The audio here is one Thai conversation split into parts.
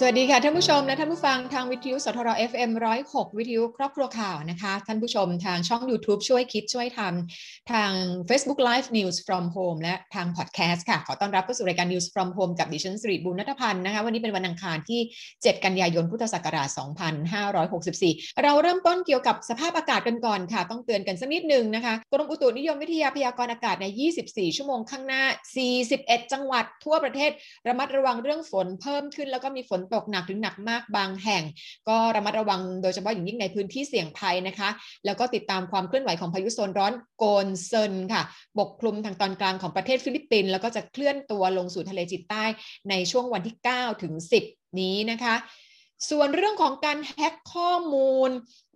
สวัสดีค่ะท่านผู้ชมและท่านผู้ฟังทางวิทยุสทร FM 106 วิทยุครอบครัวข่าวนะคะ ท่านผู้ชมทางช่อง YouTube ช่วยคิดช่วยทำทาง Facebook Live News from Home และทางพอดแคสต์ค่ะ ขอต้อนรับเข้าสู่รายการ News from Home กับดิฉันสิริบุญนัทพันธ์นะคะวันนี้เป็นวันอังคารที่ 7 กันยายนพุทธศักราช 2564 เราเริ่มต้นเกี่ยวกับสภาพอากาศกันก่อนค่ะ ต้องเตือนกันสักนิดหนึ่งนะคะกรมอุตุนิยมวิทยาพยากรณ์อากาศใน 24 ชั่วโมงข้างหน้า 41 จังหวัดทั่วประเทศระมัดระวังเรื่องฝนเพิ่มขึ้นแล้วก็มีฝนตกหนักถึงหนักมากบางแห่ง ก็ระมัดระวังโดยเฉพาะอย่างยิ่งในพื้นที่เสี่ยงภัยนะคะ แล้วก็ติดตามความเคลื่อนไหวของพายุโซนร้อนโกนเซินค่ะปกคลุมทางตอนกลางของประเทศฟิลิปปินส์แล้วก็จะเคลื่อนตัวลงสู่ทะเลจีนใต้ในช่วงวันที่ 9 ถึง 10 นี้นะคะส่วนเรื่องของการแฮ็กข้อมูล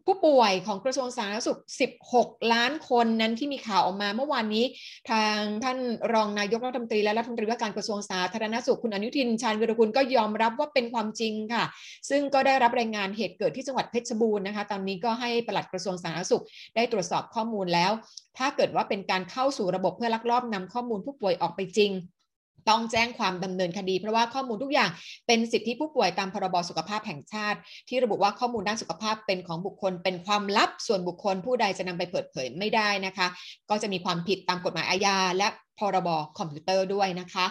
ผู้ป่วยของกระทรวงสาธารณสุข 16 ล้านคนนั้นที่มีข่าวออกมาเมื่อวานนี้ ทางท่านรองนายกรัฐมนตรีและรัฐมนตรีว่าการกระทรวงสาธารณสุขคุณอนุทินชาญวิรุกุลก็ยอมรับว่าเป็นความจริงค่ะ ซึ่งก็ได้รับรายงานเหตุเกิดที่จังหวัดเพชรบูรณ์นะคะ ตอนนี้ก็ให้ปลัดกระทรวงสาธารณสุข ได้ตรวจสอบข้อมูลแล้ว ถ้าเกิดว่าเป็นการเข้าสู่ระบบเพื่อลักลอบนำข้อมูลผู้ป่วยออกไปจริง ต้องแจ้งความดำเนินคดี เพราะว่าข้อมูลทุกอย่างเป็นสิทธิผู้ป่วยตามพรบสุขภาพแห่งชาติ ที่ระบุว่าข้อมูลด้านสุขภาพเป็นของบุคคล เป็นความลับส่วนบุคคลผู้ใดจะนำไปเปิดเผยไม่ได้นะคะ ก็จะมีความผิดตามกฎหมายอาญาและพรบคอมพิวเตอร์ด้วยนะคะ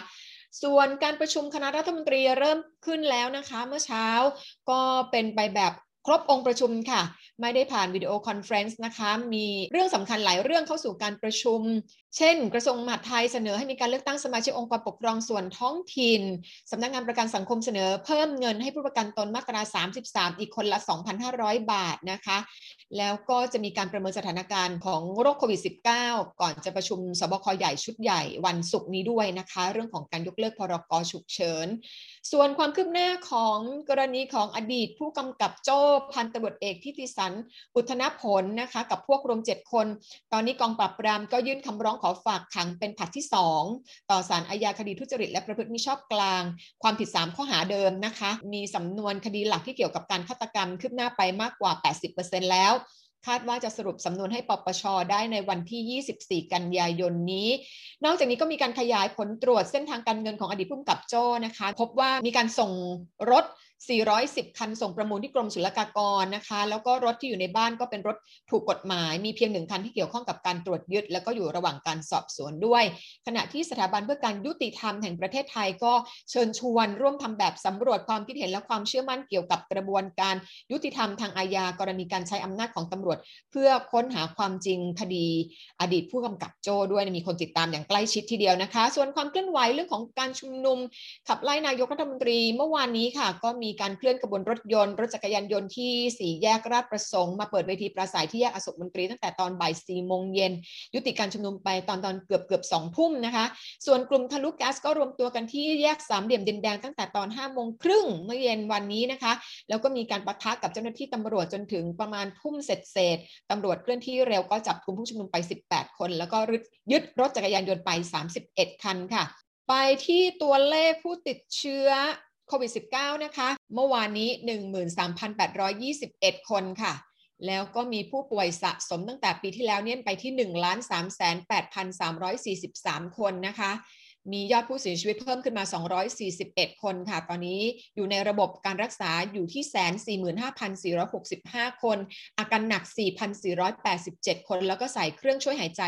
ส่วนการประชุมคณะรัฐมนตรีเริ่มขึ้นแล้วนะคะ เมื่อเช้าก็เป็นไปแบบครบองค์ประชุมค่ะไม่ได้ผ่าน video conference นะคะ มีเรื่องสำคัญหลายเรื่องเข้าสู่การประชุม เช่น กระทรวงมหาดไทยเสนอให้มีการเลือกตั้งสมาชิกองค์กรปกครองส่วนท้องถิ่นสำนักงานประกันสังคมเสนอเพิ่มเงินให้ผู้ประกันตนมาตรา 33 อีกคนละ 2,500 บาทนะคะ แล้วก็จะมีการประเมินสถานการณ์ของโรคโควิด -19 ก่อนจะประชุมสบคใหญ่ชุดใหญ่วันศุกร์นี้ด้วยนะคะ เรื่องของการยกเลิกพรกฉุกเฉิน ส่วนความคืบหน้าของกรณีของอดีตผู้กำกับโจ้พันตำรวจเอกทิติสัน อุทนผลนะคะกับพวกรวม 7 คน ตอนนี้กองปราบปรามก็ยื่นคำร้องขอฝากขังเป็นผัดที่ 2 ต่อสารอาญาคดีทุจริตและประพฤติมิชอบกลาง ความผิด 3 ข้อหาเดิมนะคะ มีสำนวนคดีหลักที่เกี่ยวกับการฆาตกรรมคืบหน้าไปมากกว่า 80%แล้วคาดว่าจะสรุปสำนวนให้ปปชได้ในวันที่ 24 กันยายนนี้ นอกจากนี้ก็มีการขยายผลตรวจเส้นทางการเงินของอดีตผู้กำกับโจ้นะคะ พบว่ามีการส่งรถ 410 คันส่งประมูลที่กรมศุลกากรนะคะ แล้วก็รถที่อยู่ในบ้านก็เป็นรถถูกกฎหมาย มีเพียงหนึ่งคันที่เกี่ยวข้องกับการตรวจยึด แล้วก็อยู่ระหว่างการสอบสวนด้วย ขณะที่สถาบันเพื่อการยุติธรรมแห่งประเทศไทยก็เชิญชวนร่วมทำแบบสำรวจความคิดเห็นและความเชื่อมั่นเกี่ยวกับกระบวนการยุติธรรมทางอาญากรณีการใช้อำนาจของตำรวจ เพื่อค้นหาความจริงคดี อดีตผู้กำกับโจด้วยมีคนติดตามอย่างใกล้ชิดทีเดียวนะคะ ส่วนความเคลื่อนไหวเรื่องของการชุมนุมขับไล่นายกรัฐมนตรีเมื่อวานนี้ค่ะ ก็มีการเคลื่อนกระบวนรถยนต์ รถจักรยานยนต์ที่สี่แยกราชประสงค์มาเปิดเวทีปราศัยที่แยกอโศกมนตรีตั้งแต่ตอนบ่ายสี่โมงเย็นยุติการชุมนุมไปตอนตอนเกือบเกือบสองทุ่มนะคะ ส่วนกลุ่มทะลุแก๊สก็รวมตัวกันที่แยกสามเหลี่ยมดินแดงตั้งแต่ตอนห้าโมงครึ่งเมื่อเย็นวันนี้นะคะ แล้วก็มีการปะทะกับเจ้าหน้าที่ตำรวจจนถึงประมาณทุ่มเสร็จเสร็จตำรวจเคลื่อนที่เร็วก็จับกลุ่มผู้ชุมนุมไป 18 คน แล้วก็ยึดรถจักรยานยนต์ไป 31 คันค่ะ ไปที่ตัวเลขผู้ติดเชื้อ โควิด -19 นะคะ เมื่อวานนี้ 13,821 คนค่ะ แล้วก็มีผู้ป่วยสะสมตั้งแต่ปีที่แล้วเนี่ยไปที่ 1 3 8 3 4 3 คนนะคะ มียอดผู้เสียชีวิตเพิ่มขึ้นมา 241 คนค่ะ ตอนนี้อยู่ในระบบการรักษาอยู่ที่แสน45,465 คน อาการหนัก 4,487 คน แล้วก็ใส่เครื่องช่วยหายใจ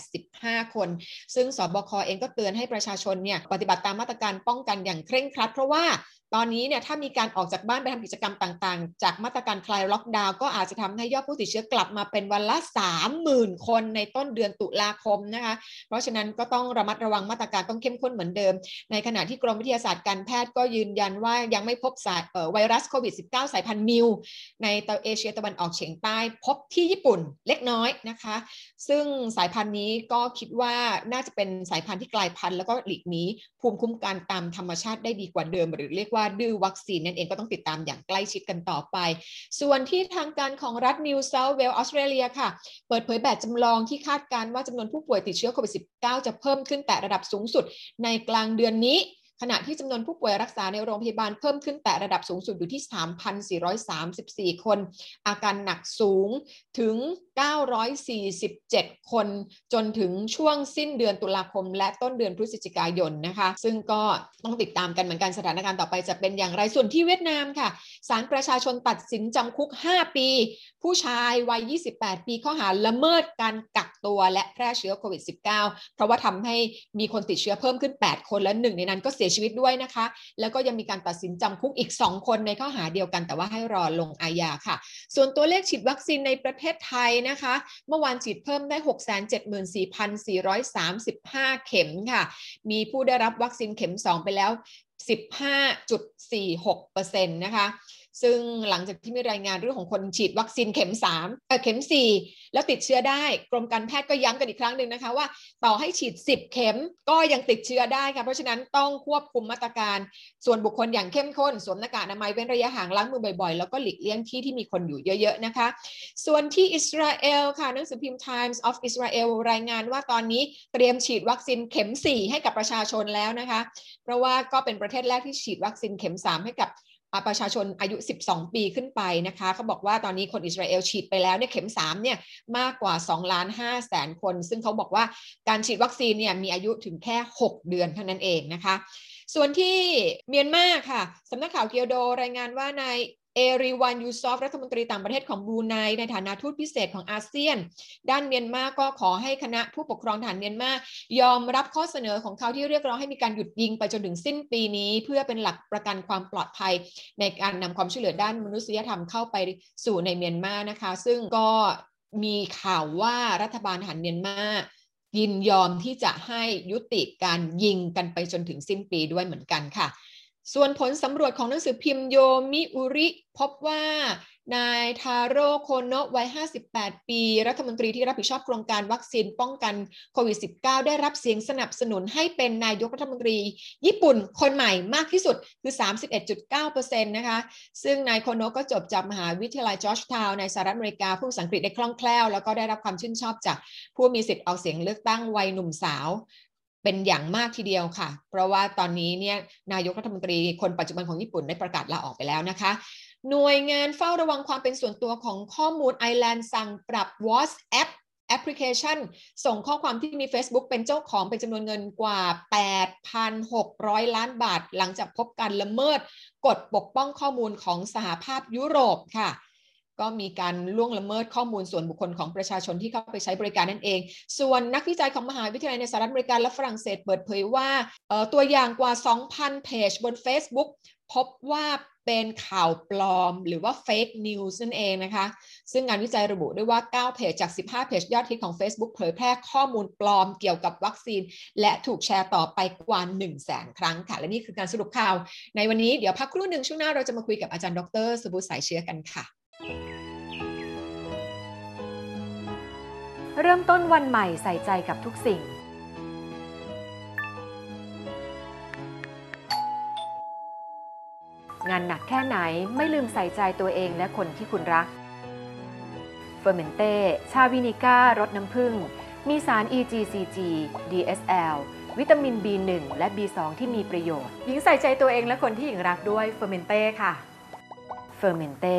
985 คน ซึ่งสบคเองก็เตือนให้ประชาชนเนี่ยปฏิบัติตามมาตรการป้องกันอย่างเคร่งครัด เพราะว่าตอนนี้เนี่ยถ้ามีการออกจากบ้านไปทำกิจกรรมต่างๆ จากมาตรการคลายล็อกดาวน์ก็อาจจะทำให้ยอดผู้ติดเชื้อกลับมาเป็นวันละ 30,000 คนในต้นเดือนตุลาคมนะคะ เพราะฉะนั้นก็ต้องระมัดระวังมาตรการต้องเข้มข้นเหมือนเดิม ในขณะที่กรมวิทยาศาสตร์การแพทย์ก็ยืนยันว่ายังไม่พบสายไวรัสโควิด -19 สายพันธุ์มิวในตะเอเชียตะวันออกเฉียงใต้พบที่ญี่ปุ่นเล็กน้อยนะคะ ซึ่งสายพันธุ์นี้ก็คิดว่าน่าจะเป็นสายพันธุ์ที่กลายพันธุ์แล้วก็หลีกหนีภูมิคุ้มกันตามธรรมชาติได้ดีกว่าเดิม หรือเรียกว่าดื้อวัคซีนนั่นเองก็ต้องติดตามอย่างใกล้ชิดกันต่อไป ส่วนที่ทางการของรัฐนิวเซาท์เวลส์ออสเตรเลียค่ะ เปิดเผยแบบจำลองที่คาดการณ์ว่าจำนวนผู้ป่วยติดเชื้อโควิด -19 จะเพิ่มขึ้นแต่ระดับสูงสุดในกลางเดือนนี้ ขณะที่จำนวนผู้ป่วยรักษาในโรงพยาบาลเพิ่มขึ้นแต่ระดับสูงสุดอยู่ที่ 3,434 คน อาการหนักสูงถึง 947 คน จนถึงช่วงสิ้นเดือนตุลาคม และต้นเดือนพฤศจิกายนนะคะ ซึ่งก็ต้องติดตามกันเหมือนกันสถานการณ์ต่อไปจะเป็นอย่างไรส่วนที่เวียดนามค่ะศาลประชาชนตัดสินจำคุก 5 ปี ผู้ชายวัย 28 ปีข้อหาละเมิดการกักตัวและแพร่เชื้อโควิด -19 เพราะว่าทำให้มีคนติดเชื้อเพิ่มขึ้น 8 คนและหนึ่งในนั้นก็เสียียชีวิตด้วยนะคะ แล้วก็ยังมีการตัดสินจำคุกอีก 2 คนในข้อหาเดียวกัน แต่ว่าให้รอลงอาญาค่ะ ส่วนตัวเลขฉีดวัคซีนในประเทศไทยนะคะ เมื่อวานฉีดเพิ่มได้ 674,435 เข็มค่ะ มีผู้ได้รับวัคซีนเข็ม 2 ไปแล้ว 15.46%นะคะ ซึ่งหลังจากที่มีรายงานเรื่องของคนฉีดวัคซีนเข็ม3เออเข็ม 4 แล้วติดเชื้อได้ กรมการแพทย์ก็ย้ำกันอีกครั้งหนึ่งนะคะว่า ต่อให้ฉีด 10 เข็มก็ยังติดเชื้อได้ค่ะเพราะฉะนั้นต้องควบคุมมาตรการ ส่วนบุคคลอย่างเข้มข้นสวมหน้ากากอนามัยเว้นระยะห่างล้างมือบ่อยๆ แล้วก็หลีกเลี่ยงที่ที่มีคนอยู่เยอะๆนะคะ ส่วนที่อิสราเอลค่ะหนังสือพิมพ์ Times of Israel รายงานว่าตอนนี้เตรียมฉีดวัคซีนเข็ม 4 ให้กับประชาชนแล้วนะคะ เพราะว่าก็เป็นประเทศแรกที่ฉีดวัคซีนเข็ม 3 ให้กับ ประชาชนอายุ 12 ปีขึ้นไปนะคะเขาบอกว่าตอนนี้คนอิสราเอลฉีดไปแล้วเนี่ยเข็ม3เนี่ยมากกว่า2ล้าน5แสนคน ซึ่งเขาบอกว่าการฉีดวัคซีนเนี่ยมีอายุถึงแค่ 6 เดือนเท่านั้นเองนะคะส่วนที่เมียนมาค่ะสำนักข่าวเกียวโดรายงานว่านาย เอริวันยูซอฟรัฐมนตรีต่างประเทศของบรูไนในฐานะทูตพิเศษของอาเซียน ด้านเมียนมาก็ขอให้คณะผู้ปกครองฐานเมียนมายอมรับข้อเสนอของเขาที่เรียกร้องให้มีการหยุดยิงไปจนถึงสิ้นปีนี้ เพื่อเป็นหลักประกันความปลอดภัย ในการนำความช่วยเหลือด้านมนุษยธรรมเข้าไปสู่ในเมียนมานะคะ ซึ่งก็มีข่าวว่ารัฐบาลฐานเมียนมายินยอมที่จะให้ยุติการยิงกันไปจนถึงสิ้นปีด้วยเหมือนกันค่ะ ส่วนผลสำรวจของหนังสือพิมพ์โยมิอุริพบว่านายทาโร่โคโนะวัย 58 ปี รัฐมนตรีที่รับผิดชอบโครงการวัคซีนป้องกันโควิด -19 ได้รับเสียงสนับสนุนให้เป็นนายกรัฐมนตรี ญี่ปุ่นคนใหม่มากที่สุดคือ 31.9%นะคะ ซึ่งนายโคโนะก็จบจากมหาวิทยาลัยจอร์จทาวน์ในสหรัฐอเมริกาผู้สังกฤษได้คล่องแคล่ว แล้วก็ได้รับความชื่นชอบจากผู้มีสิทธิ์ออกเสียงเลือกตั้งวัยหนุ่มสาว เป็นอย่างมากทีเดียวค่ะ เพราะว่าตอนนี้เนี่ยนายกรัฐมนตรีคนปัจจุบันของญี่ปุ่นได้ประกาศลาออกไปแล้วนะคะ หน่วยงานเฝ้าระวังความเป็นส่วนตัวของข้อมูลไอแลนด์สั่งปรับ WhatsApp แอปพลิเคชัน ส่งข้อความที่มี Facebook เป็นเจ้าของเป็นจำนวนเงินกว่า 8,600 ล้านบาท หลังจากพบการละเมิดกฎปกป้องข้อมูลของสหภาพยุโรปค่ะ ก็มีการล่วงละเมิดข้อมูลส่วนบุคคลของประชาชนที่เข้าไปใช้บริการนั่นเอง ส่วนนักวิจัยของมหาวิทยาลัยในสหรัฐอเมริกาและฝรั่งเศสเปิดเผยว่าตัวอย่างกว่า 2,000 เพจบน Facebook พบว่าเป็นข่าวปลอมหรือว่า fake news นั่นเองนะคะ ซึ่งงานวิจัยระบุด้วยว่า 9 เพจจาก 15 เพจยอดฮิตของ Facebook เผยแพร่ข้อมูลปลอมเกี่ยวกับวัคซีน และถูกแชร์ต่อไปกว่า 1 0 0 0 0แสนครั้งค่ะ และนี่คือการสรุปข่าว ในวันนี้เดี๋ยวพักครู่หนึ่งช่วงหน้าเราจะมาคุยกับอาจารย์ดรสบุสายเชื้อกันค่ะ เริ่มต้นวันใหม่ใส่ใจกับทุกสิ่ง งานหนักแค่ไหนไม่ลืมใส่ใจตัวเองและคนที่คุณรัก เฟอร์เมนเต้ ชาวินิก้ารสน้ำผึ้ง มีสาร EGCG DSL วิตามิน B1 และ B2 ที่มีประโยชน์ หญิงใส่ใจตัวเองและคนที่หญิงรักด้วยเฟอร์เมนเต้ค่ะ เฟอร์เมนเต้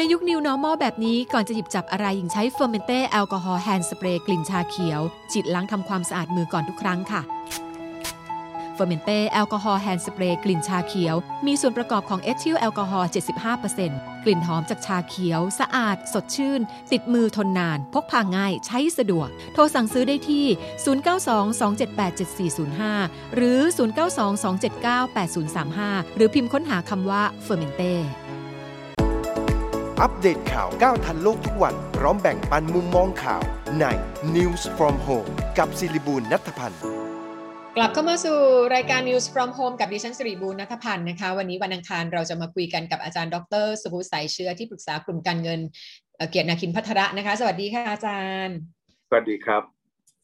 ในยุค New Normal แบบนี้ก่อนจะหยิบจับอะไรหญิงใช้เฟอร์เมนเต้แอลกอฮอล์ hand spray กลิ่นชาเขียวฉีดล้างทำความสะอาดมือก่อนทุกครั้งค่ะเฟอร์เมนเต้แอลกอฮอล์ hand spray กลิ่นชาเขียว มีส่วนประกอบของเอทิลแอลกอฮอล์ 75%กลิ่นหอมจากชาเขียว สะอาด สดชื่น ติดมือทนนาน พกพาง่าย ใช้สะดวก โทรสั่งซื้อได้ที่ 0922787405 หรือ 0922798035 หรือพิมพ์ค้นหาคำว่าเฟอร์เมนเต้ อัปเดตข่าวก้าวทันโลกทุกวัน พร้อมแบ่งปันมุมมองข่าวใน News from Home กับศิริบูลนัทพันธ์กลับเข้ามาสู่รายการ News from Home กับดิฉันสิริบูรณัฐพันธ์นะคะ วันนี้วันอังคารเราจะมาคุยกันกับอาจารย์ดร สุภูสายเชื้อที่ปรึกษากลุ่มการเงินเอ่อเกียรตินาคินพัทระนะคะ สวัสดีค่ะอาจารย์ สวัสดีครับ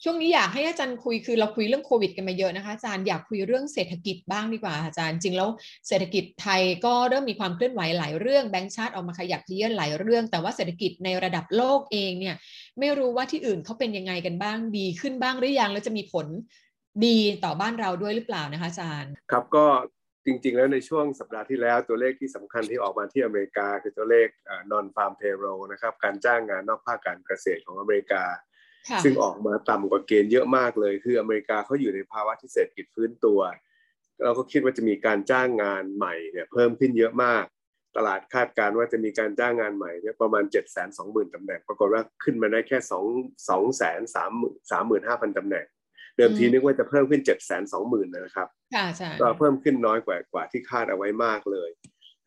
ช่วงนี้อยากให้อาจารย์คุยคือเราคุยเรื่องโควิดกันมาเยอะนะคะอาจารย์อยากคุยเรื่องเศรษฐกิจบ้างดีกว่าอาจารย์จริงแล้วเศรษฐกิจไทยก็เริ่มมีความเคลื่อนไหวหลายเรื่องแบงก์ชาติออกมาขยับเยื่อนหลายเรื่อง แต่ว่าเศรษฐกิจในระดับโลกเองเนี่ยไม่รู้ว่าที่อื่นเขาเป็นยังไงกันบ้างดีขึ้นบ้างหรือยังแล้วจะมีผลดีต่อบ้านเราด้วยหรือเปล่านะคะอาจารย์ ครับก็จริงๆ แล้วในช่วงสัปดาห์ที่แล้วตัวเลขที่สำคัญที่ออกมาที่อเมริกาคือตัวเลข non farm payroll นะครับการจ้างงานนอกภาคการเกษตรของอเมริกา ซึ่งออกมาต่ำกว่าเกณฑ์เยอะมากเลย คืออเมริกาเขาอยู่ในภาวะที่เศรษฐกิจฟื้นตัว เราก็คิดว่าจะมีการจ้างงานใหม่เนี่ยเพิ่มขึ้นเยอะมาก ตลาดคาดการณ์ว่าจะมีการจ้างงานใหม่เนี่ยประมาณ7 2 0 0 0 0ตำแหน่ง ปรากฏว่าขึ้นมาได้แค่2 2 3 3 5 0 0ตำแหน่ง เดิมทีนึกว่าจะเพิ่มขึ้น7 2 0 0 0 0นะครับค่ะอาจารย์ก็เพิ่มขึ้นน้อยกว่ากว่าที่คาดเอาไว้มากเลย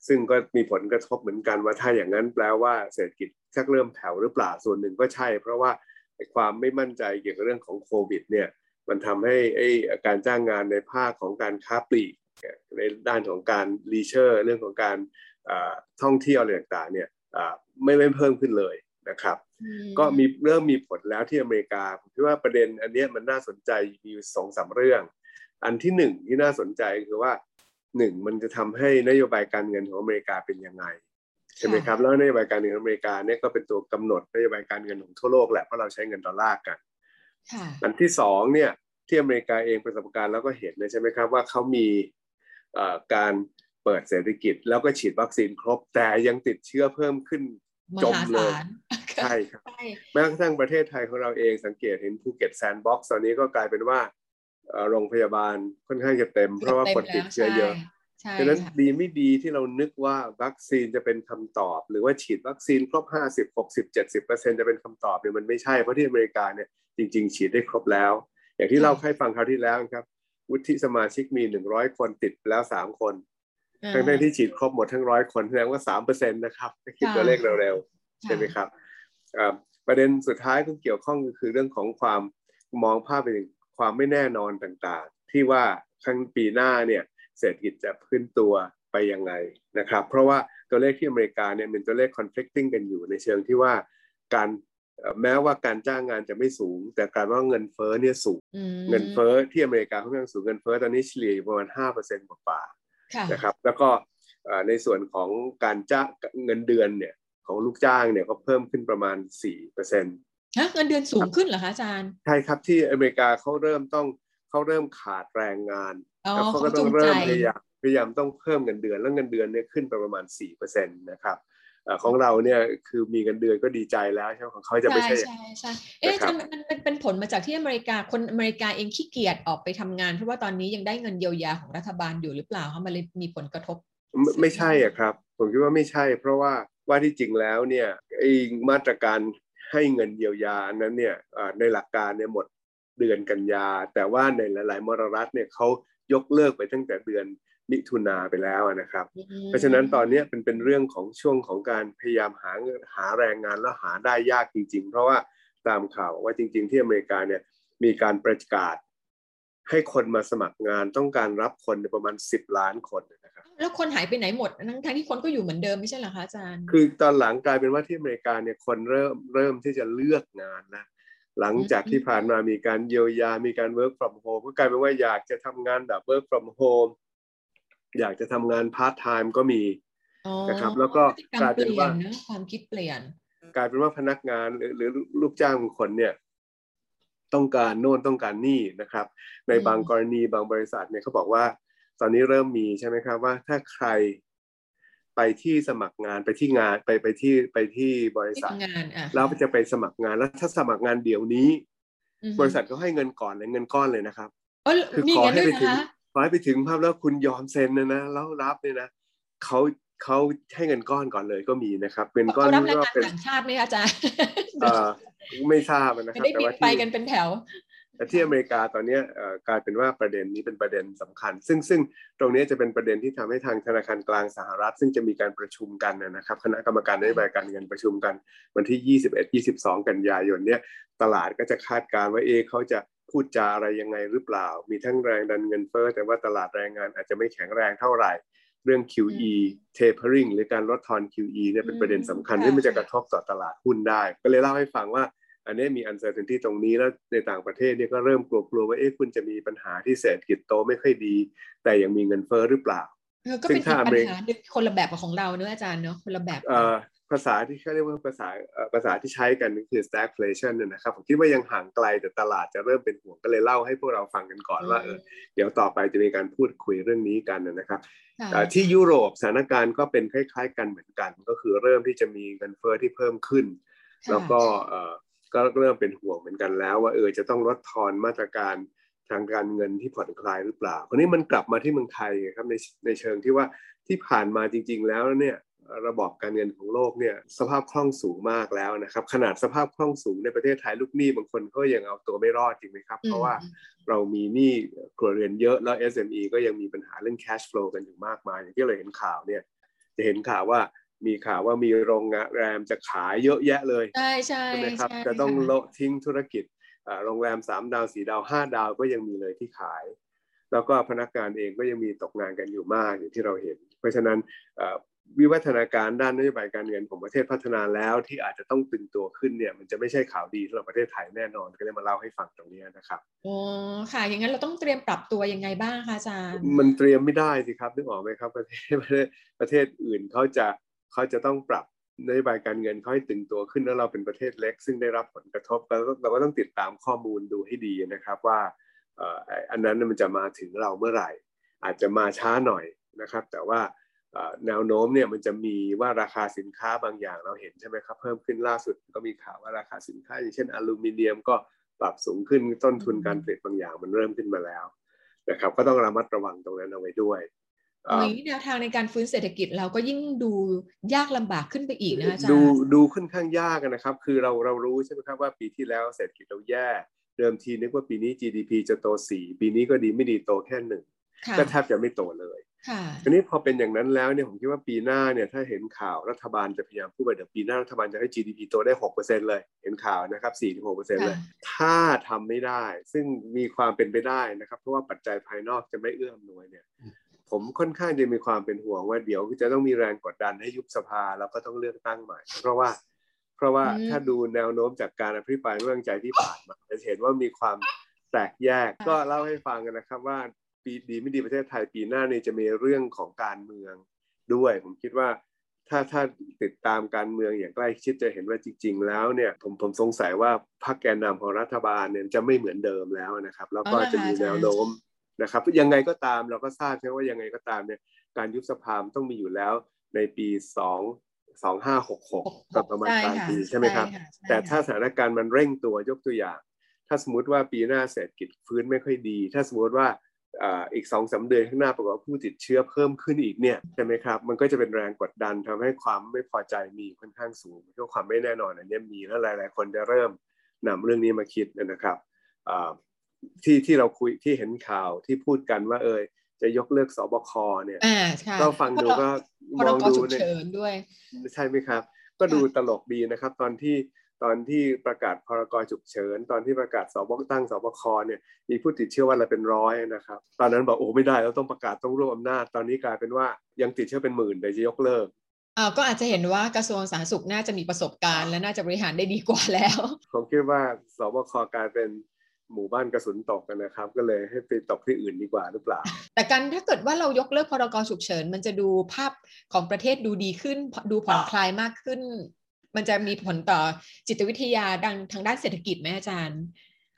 ซึ่งก็มีผลกระทบเหมือนกันว่าถ้าอย่างนั้นแปลว่าเศรษฐกิจชักเริ่มแผ่วหรือเปล่าส่วนหนึ่งก็ใช่ เพราะว่าไอ้ ความไม่มั่นใจเกี่ยวกับเรื่องของโควิดเนี่ยมันทำให้ไอ้การจ้างงานในภาคของการค้าปลีกในด้านของการ leisure เรื่องของการอ่าท่องเที่ยวอะไรต่างๆเนี่ยอ่าไม่ไม่เพิ่มขึ้นเลยนะครับอืก็มีเริ่มมีผลแล้วที่อเมริกาผมคิดว่าประเด็นอันเนี้ยมันน่าสนใจมีอยู่สองสามเรื่อง อันที่หนึ่งที่น่าสนใจคือว่าหนึ่งมันจะทำให้นโยบายการเงินของอเมริกาเป็นยังไง ใช่ไหมครับแล้วนโยบายการเงินของอเมริกาเนี่ยก็เป็นตัวกำหนดนโยบายการเงินของทั่วโลกแหละเพราะเราใช้เงินดอลลาร์กันค่ะอันที่สองเนี่ยที่อเมริกาเองประสบการณ์แล้วก็เห็นเลยใช่ไหมครับว่าเขามีเอ่อการเปิดเศรษฐกิจแล้วก็ฉีดวัคซีนครบแต่ยังติดเชื้อเพิ่มขึ้นมจมหาเลยศาลใช่ครับใช่แม้กระทั่งประเทศไทยของเราเองสังเกตเห็นภูเก็ต Sandbox ตอนนี้ก็กลายเป็นว่าเอ่อโรงพยาบาลค่อนข้างจะเต็ม เพราะว่าคนติดเชื้อเยอะใช่ ดังนั้นค่ะดีไม่ดีที่เรานึกว่าวัคซีนจะเป็นคำตอบ หรือว่าฉีดวัคซีนครบ 50 60 70เปอร์เซ็นต์จะเป็นคำตอบเนี่ยมันไม่ใช่ เพราะที่อเมริกาเนี่ยจริง ๆ ฉีดได้ครบแล้ว อย่างที่เราให้ฟังคราวที่แล้วนะครับ วุฒิสมาชิกมี 100 คนติดไปแล้ว 3 คนอ่าทั้งๆที่ฉีดครบหมดทั้งร้อยคนแสดงว่า3เปอร์เซ็นต์นะครับถ้าคิดตัวเลขเร็วๆ ใช่ไหมครับอ่าประเด็นสุดท้ายก็เกี่ยวข้องก็คือเรื่องของความมองภาพไปถึงความไม่แน่นอนต่างๆ ที่ว่าครั้งปีหน้าเนี่ย เศรษฐกิจจะพื้นตัวไปยังไงนะครับ เพราะว่าตัวเลขที่อเมริกาเนี่ยเป็นตัวเลข conflicting กันอยู่ในเชิงที่ว่าการเอ่อแม้ว่าการจ้างงานจะไม่สูง แต่การว่าเงินเฟ้อเนี่ยสูงอืมเงินเฟ้อที่อเมริกาค่อนข้างสูงเงินเฟ้อตอนนี้เฉลี่ยอยู่ประมาณ5%กว่าๆค่ะนะครับ แล้วก็เอ่อในส่วนของการจ้างเงินเดือนเนี่ยของลูกจ้างเนี่ยก็เพิ่มขึ้นประมาณ4%ฮะเงินเดือนสูงขึ้นเหรอคะอาจารย์ ใช่ครับที่อเมริกาเขาเริ่มต้องเขาเริ่มขาดแรงงานอ๋อ แล้วเขาก็เขาต้จูองงใจเริ่มพยายามพยายามต้องเพิ่มเงินเดือนแล้วเงินเดือนเนี่ยขึ้นไปประมาณ4%นะครับเอ่อของเราเนี่ยคือมีเงินเดือนก็ดีใจแล้วใช่ไหมของเขาจะไม่ใช่อย่างใช่ใช่เอ๊ะอานะครัจาบรย์มันมันมันเป็นผลมาจากที่อเมริกาคนอเมริกาเองขี้เกียจออกไปทำงาน เพราะว่าตอนนี้ยังได้เงินเยียวยาของรัฐบาลอยู่หรือเปล่าเขามันเลยมีผลกระทบ ไม่ไม่ใช่อะครับ ผมคิดว่าไม่ใช่ เพราะว่าว่าที่จริงแล้วเนี่ยไอ้มาตรการให้เงินเยียวยานั้นเนี่ยเอ่อในหลักการเนี่ยหมดเดือนกันยา แต่ว่าในหลาย ๆ มรรัฐเนี่ยเขา ยกเลิกไปตั้งแต่เดือนมิถุนาไปแล้วนะครับ เพราะฉะนั้นตอนนี้เป็นเป็นเรื่องของช่วงของการพยายามหาเงินหาแรงงานแล้วหาได้ยากจริง ๆ เพราะว่าตามข่าวว่าจริง ๆ ที่อเมริกาเนี่ยมีการประกาศ ให้คนมาสมัครงานต้องการรับคนประมาณ 10 ล้านคนนะครับแล้วคนหายไปไหนหมดทั้งทั้งที่คนก็อยู่เหมือนเดิมไม่ใช่เหรอคะอาจารย์ คือตอนหลังกลายเป็นว่าที่อเมริกาเนี่ยคนเริ่มเริ่มที่จะเลือกงานนะ หลังจากที่ผ่านมามีการเยียวยา มีการ work from home ก็กลายเป็นว่าอยากจะทำงานแบบ work from home อยากจะทำงาน part time ก็มีอ๋อนะครับ แล้วก็พฤติรรมกลายเป็นว่าปลี่ยนะความคิดเปลี่ยน กลายเป็นว่าพนักงานหรือหรือลูกจ้างบางคนเนี่ย ต้องการโน่นต้องการนี่นะครับ ในอืมบางกรณีบางบริษัทเนี่ยเขาบอกว่า ตอนนี้เริ่มมีใช่ไหมครับว่าถ้าใคร ไปที่สมัครงานไปที่งานไปไปที่ไปที่บริที่ษัททำงานอะแล้วจะไปสมัครงานแล้วถ้าสมัครงานเดี๋ยวนี้อือฮึบริษัทก็ให้เงินก่อนเลยเงินก้อนเลยนะครับอ๋อคือมีขออย่างนั้นให้ด้วยไปถึงนะคะขอให้ไปถึงภาพแล้วคุณยอมเซ็นนะนะแล้วรับเนี่ยนะเขาเขาให้เงินก้อนก่อนเลยก็มีนะครับเงินก้อนเขารับนี้แรงก็งานเป็นต่างชาติไหมคะอาจารย์เอ่อไม่ทราบนะคไม่รับได้แต่บินว่าไปที่กันเป็นแถว แต่ที่อเมริกาตอนเนี้ยเอ่อกลายเป็นว่าประเด็นนี้เป็นประเด็นสำคัญ ซึ่งซึ่งตรงนี้จะเป็นประเด็นที่ทำให้ทางธนาคารกลางสหรัฐ ซึ่งจะมีการประชุมกันนะครับคณะกรรมการนโยบายการเงินประชุมกัน วันที่ 21 22 กันยายนเนี่ยตลาดก็จะคาดการณ์ว่าเอะเขาจะพูดจาอะไรยังไงหรือเปล่า มีทั้งแรงดันเงินเฟ้อแต่ว่าตลาดแรงงานอาจจะไม่แข็งแรงเท่าไหร่เรื่อง QE tapering หรือการลดทอน QE เนี่ยเป็นประเด็นสำคัญที่มันจะกระทบต่อตลาดหุ้นได้ ก็เลยเล่าให้ฟังว่า อันนี้มี uncertainty ตรงนี้แล้วในต่างประเทศเนี่ยก็เริ่มกลัวๆว่าเอ๊ะคุณจะมีปัญหาที่เศรษฐกิจโตไม่ค่อยดี แต่ยังมีเงินเฟ้อหรือเปล่าก็เป็นปัญหาคนละแบบกับของเราเนอะอาจารย์เนอะคนละแบบภาษาที่เขาเรียกว่าภาษาภาษาที่ใช้กันก็คือ stagflation นะครับผมคิดว่ายังห่างไกลแต่ตลาดจะเริ่มเป็นห่วงก็เลยเล่าให้พวกเราฟังกันก่อนว่าเออเดี๋ยวต่อไปจะมีการพูดคุยเรื่องนี้กันนะครับที่ยุโรปสถานการณ์ก็เป็นคล้าย ๆ กันเหมือนกัน ก็คือเริ่มที่จะมีเงินเฟ้อที่เพิ่มขึ้น แล้วก็ ก็เริ่มเป็นห่วงเหมือนกันแล้ว ว่าเออจะต้องลดทอนมาตรการทางการเงินที่ผ่อนคลายหรือเปล่าคราวนี้มันกลับมาที่เมืองไทยครับในในเชิงที่ว่าที่ผ่านมาจริง ๆ แล้วเนี่ยระบบการเงินของโลกเนี่ยสภาพคล่องสูงมากแล้วนะครับ ขนาดสภาพคล่องสูงในประเทศไทยลูกหนี้บางคนก็ยังเอาตัวไม่รอดจริงไหมครับ เพราะว่าเรามีหนี้ครัวเรือนเยอะแล้ว SME ก็ยังมีปัญหาเรื่อง cash flow กันอยู่มากมาย อย่างที่เราเห็นข่าวเนี่ยจะเห็นข่าวว่า มีข่าวว่ามีโรงแรมจะขายเยอะแยะเลยใช่ใช่ไหมครับจะต้องโลทิ้งธุรกิจโรงแรม3ดาว4ดาว5ดาวก็ยังมีเลยที่ขาย แล้วก็พนักงานเองก็ยังมีตกงานกันอยู่มากอย่างที่เราเห็น เพราะฉะนั้นวิวัฒนาการด้านนโยบายการเงินของประเทศพัฒนาแล้วที่อาจจะต้องตึงตัวขึ้นเนี่ย มันจะไม่ใช่ข่าวดีสำหรับประเทศไทยแน่นอนก็เลยมาเล่าให้ฟังตรงนี้นะครับอ๋อค่ะ อย่างนั้นเราต้องเตรียมปรับตัวยังไงบ้างคะอาจารย์ มันเตรียมไม่ได้สิครับนึกออกไหมครับประเทศประเทศประเทศอื่นเขาจะ เขาจะต้องปรับนโยบายการเงินเขาให้ตึงตัวขึ้นแล้วเราเป็นประเทศเล็ก ซึ่งได้รับผลกระทบเราเราก็ต้องติดตามข้อมูลดูให้ดีนะครับว่าอันนั้นมันจะมาถึงเราเมื่อไหร่ อาจจะมาช้าหน่อยนะครับ แต่ว่าแนวโน้มเนี่ยมันจะมีว่าราคาสินค้าบางอย่างเราเห็นใช่ไหมครับเพิ่มขึ้นล่าสุดก็มีข่าวว่าราคาสินค้า อย่างเช่นอลูมิเนียมก็ปรับสูงขึ้นต้นทุนการผลิตบางอย่างมันเริ่มขึ้นมาแล้วนะครับก็ต้องระมัดระวังตรงนั้นเอาไว้ด้วย อย่างนี้แนวทางในการฟื้นเศรษฐกิจเราก็ยิ่งดูยากลำบากขึ้นไปอีกนะอาจารย์ดูดูค่อนข้างยากนะครับ คือเราเรารู้ใช่ไหมครับว่าปีที่แล้วเศรษฐกิจเราแย่ เดิมทีนึกว่าปีนี้ GDP จะโตสี่ปีนี้ก็ดีไม่ดีโตแค่หนึ่งก็แทบจะไม่โตเลยทีนี้พอเป็นอย่างนั้นแล้วเนี่ยผมคิดว่าปีหน้าเนี่ยถ้าเห็นข่าวรัฐบาลจะพยายามพูดว่าเดี๋ยวปีหน้ารัฐบาลจะให้ GDP โตได้หกเปอร์เซ็นเลย เห็นข่าวนะครับสี่ถึงหกเปอร์เซ็นเลยถ้าทำไม่ได้ ซึ่งมีความเป็นไปได้นะครับ เพราะว่าปัจจัยภายนอกจะไม่เอื้ออำนวยเนี่ย ผมค่อนข้างจะมีความเป็นห่วงว่าเดี๋ยวจะต้องมีแรงกดดันให้ยุบสภาแล้วก็ต้องเลือกตั้งใหม่ เพราะว่า เพราะว่าถ้าดูแนวโน้มจากการอภิปรายเรื่องใจที่ผ่านมาจะเห็นว่ามีความแตกแยกก็เล่าให้ฟังกันนะครับว่าปีดีไม่ดีประเทศไทยปีหน้านี่จะมีเรื่องของการเมืองด้วย ผมคิดว่าถ้าถ้าติดตามการเมืองอย่างใกล้ชิดจะเห็นว่าจริง ๆ แล้วเนี่ยผมผมสงสัยว่าพรรคแกนนำของรัฐบาลเนี่ยจะไม่เหมือนเดิมแล้วนะครับ แล้วก็จะมีแนวโน้ม นะครับยังไงก็ตามเราก็ทราบใช่ไหมว่ายังไงก็ตามเนี่ยการยุบสภาต้องมีอยู่แล้วในปีสองสองห้าหกหกประมาณกลางปีใช่ไหมครับ แต่ถ้าสถานการณ์มันเร่งตัวยกตัวอย่าง ถ้าสมมติว่าปีหน้าเศรษฐกิจฟื้นไม่ค่อยดี ถ้าสมมติว่าอีกสองสาเดือนข้างหน้าปรากฏว่าผู้ติดเชื้อเพิ่มขึ้นอีกเนี่ยใช่ไหมครับ มันก็จะเป็นแรงกดดันทำให้ความไม่พอใจมีค่อนข้างสูงเพราะความไม่แน่นอนอันนี้มีแล้วหลาย ๆ คนจะเริ่มนำเรื่องนี้มาคิดนะครับ ที่ที่เราคุยที่เห็นข่าวที่พูดกันว่า เออจะยกเลิกสบคเนี่ยก็ฟังดูก็มองดูเนี่ยด้วย ใช่ไหมครับ ก็ดูตลกดีนะครับ ตอนที่ตอนที่ประกาศพรกฉุกเฉิน ตอนที่ประกาศสบตั้งสบคเนี่ยมีผู้ติดเชื้อวันละเป็นร้อยนะครับ ตอนนั้นบอกโอ้ไม่ได้เราต้องประกาศต้องรวบอำนาจ ตอนนี้กลายเป็นว่ายังติดเชื้อเป็นหมื่นแต่จะยกเลิกอ่าก็อาจจะเห็นว่ากระทรวงสาธารณสุขน่าจะมีประสบการณ์ และน่าจะบริหารได้ดีกว่าแล้ว ผมคิดว่าสบคกลายเป็น หมู่บ้านกระสุนตกกันนะครับ ก็เลยให้ไปตกที่อื่นดีกว่าหรือเปล่า แต่กันถ้าเกิดว่าเรายกเลิกพรกฉุกเฉิน มันจะดูภาพของประเทศดูดีขึ้น ดูผ่อนคลายมากขึ้น มันจะมีผลต่อจิตวิทยาดังทางด้านเศรษฐกิจไหมอาจารย์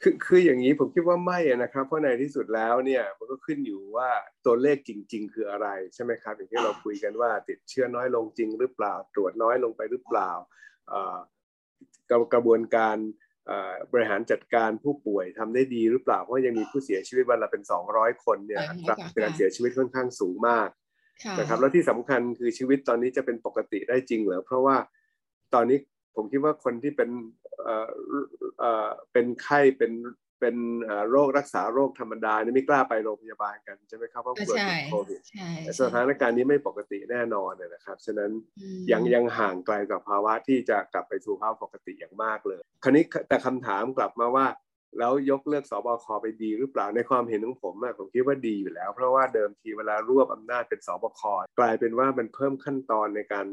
คือคืออย่างนี้ผมคิดว่าไม่นะครับ เพราะในที่สุดแล้วเนี่ยมันก็ขึ้นอยู่ว่าตัวเลขจริง ๆ คืออะไรใช่ไหมครับ อย่างที่เราคุยกันว่าติดเชื้อน้อยลงจริงหรือเปล่า ตรวจน้อยลงไปหรือเปล่ากระบวนการ บริหารจัดการผู้ป่วยทำได้ดีหรือเปล่าเพราะยังมีผู้เสียชีวิตวันละเป็น 200 คนเนี่ยการเสียชีวิตค่อนข้างสูงมากนะครับแล้วที่สำคัญคือชีวิตตอนนี้จะเป็นปกติได้จริงเหรอเพราะว่าตอนนี้ผมคิดว่าคนที่เป็นเป็นไข้เป็น เป็นโรครักษาโรคธรรมดานี่ไม่กล้าไปโรงพยาบาลกันใช่ไหมครับเพราะกลัวติดโควิดสถานการณ์นี้ไม่ปกติแน่นอนนะครับ ฉะนั้นยังยังห่างไกลกับภาวะที่จะกลับไปสู่ภาวะปกติอย่างมากเลย คราวนี้แต่คำถามกลับมาว่า แล้วยกเลิกสบคไปดีหรือเปล่าในความเห็นของผมอะผมคิดว่าดีอยู่แล้ว เพราะว่าเดิมทีเวลารวบอำนาจเป็นสบคกลายเป็นว่ามันเพิ่มขั้นตอนในการ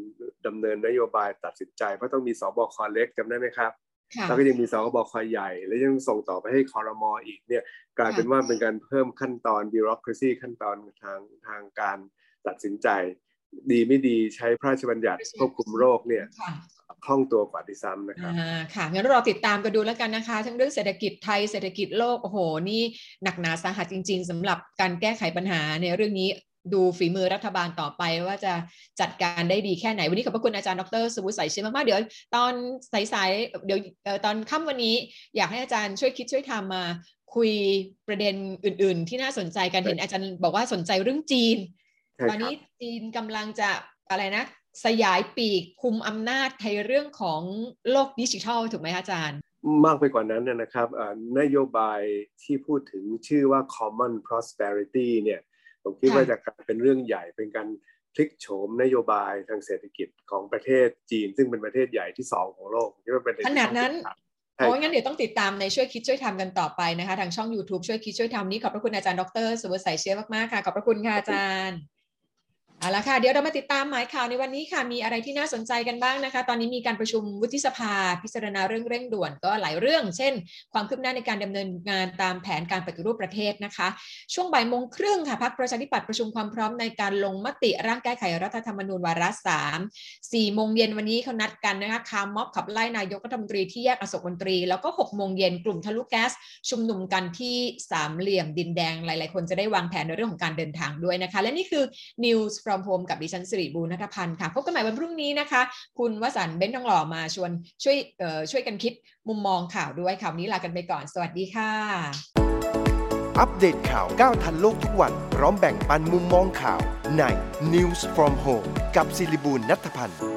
ดำเนินนโยบายตัดสินใจเพราะต้องมีสบคเล็กจำได้ไหมครับค่ะ แล้วก็ยังมีสบคใหญ่ และยังส่งต่อไปให้คอรมออีกเนี่ยกลายเป็นว่าเป็นการเพิ่มขั้นตอนบิโรครซีขั้นตอนทางทางการตัดสินใจ ดีไม่ดีใช้พระราชบัญญัติควบคุมโรคเนี่ยค่ะคล่องตัวกว่าที่ซ้ำนะครับอ่าค่ะงั้นเราติดตามกันดูแล้วกันนะคะ ทั้งเรื่องเศรษฐกิจไทยเศรษฐกิจโลกโอ้โหนี่หนักหนาสาหัสจริง ๆสำหรับการแก้ไขปัญหาในเรื่องนี้ ดูฝีมือรัฐบาลต่อไปว่าจะจัดการได้ดีแค่ไหน วันนี้ขอบพระคุณอาจารย์ดรสวุฒิใสายเชื่อมากๆเดี๋ยวตอนสายๆเดี๋ยวเอ่อตอนค่ำวันนี้อยากให้อาจารย์ช่วยคิดช่วยทำมาคุยประเด็นอื่น ๆ ที่น่าสนใจกันเห็นอาจารย์บอกว่าสนใจเรื่องจีนใช่ตอนครันี้บจีนกำลังจะอะไรนะ สยายปีกคุมอำนาจในเรื่องของโลกดิจิทัลถูกไหมคะอาจารย์มากไปกว่านั้นนะครับเอ่อนโยบายที่พูดถึงชื่อว่า common prosperity เนี่ย ผมคิดค่ะว่าจะกลายเป็นเรื่องใหญ่เป็นการพลิกโฉมนโยบายทางเศรษฐกิจของประเทศจีน ซึ่งเป็นประเทศใหญ่ที่สองของโลกผมคิดว่าเป็นขนาดนั้นใช่โอ้ยงั้นเดี๋ยวต้องติดตามในช่วยคิดช่วยทำกันต่อไปนะคะ ทางช่อง YouTube ช่วยคิดช่วยทำนี้ขอบพระคุณอาจารย์ดรสุวัสดิ์ใสายเชื้อมากๆค่ะ ขอบพระคุณค่ะอาจารย์ เอาละค่ะ เดี๋ยวเรามาติดตามหมายข่าวในวันนี้ค่ะ มีอะไรที่น่าสนใจกันบ้างนะคะ ตอนนี้มีการประชุมวุฒิสภา พิจารณาเรื่องเร่งด่วนก็หลายเรื่อง เช่น ความคืบหน้าในการดำเนินงานตามแผนการปฏิรูปประเทศนะคะ ช่วงบ่ายโมงครึ่งค่ะพักประชาธิปัตย์ประชุมความพร้อมในการลงมติร่างแก้ไขรัฐธรรมนูญวาระสามสี่โมงเย็นวันนี้เขานัดกันนะคะคาร์ม็อบขับไล่นายกรัฐมนตรีที่แยกอโศกมนตรี แล้วก็หกโมงเย็นกลุ่มทะลุแก๊สชุมนุมกันที่สามเหลี่ยมดินแดงหลาย ๆ คนจะได้วางแผนในเรื่องของการเดินทางด้วยนะคะ และนี่คือ News from Home กับดิฉันสิริบูรณัฐพันธ์ค่ะ พบกันใหม่วันพรุ่งนี้นะคะ คุณวสันต์เบ้นทองหล่อมาชวนช่วยเออช่วยกันคิดมุมมองข่าวด้วยข่าวนี้ลากันไปก่อน สวัสดีค่ะ อัปเดตข่าวก้าวทันโลกทุกวัน พร้อมแบ่งปันมุมมองข่าวใน News from Home กับสิริบูรณัฐพันธ์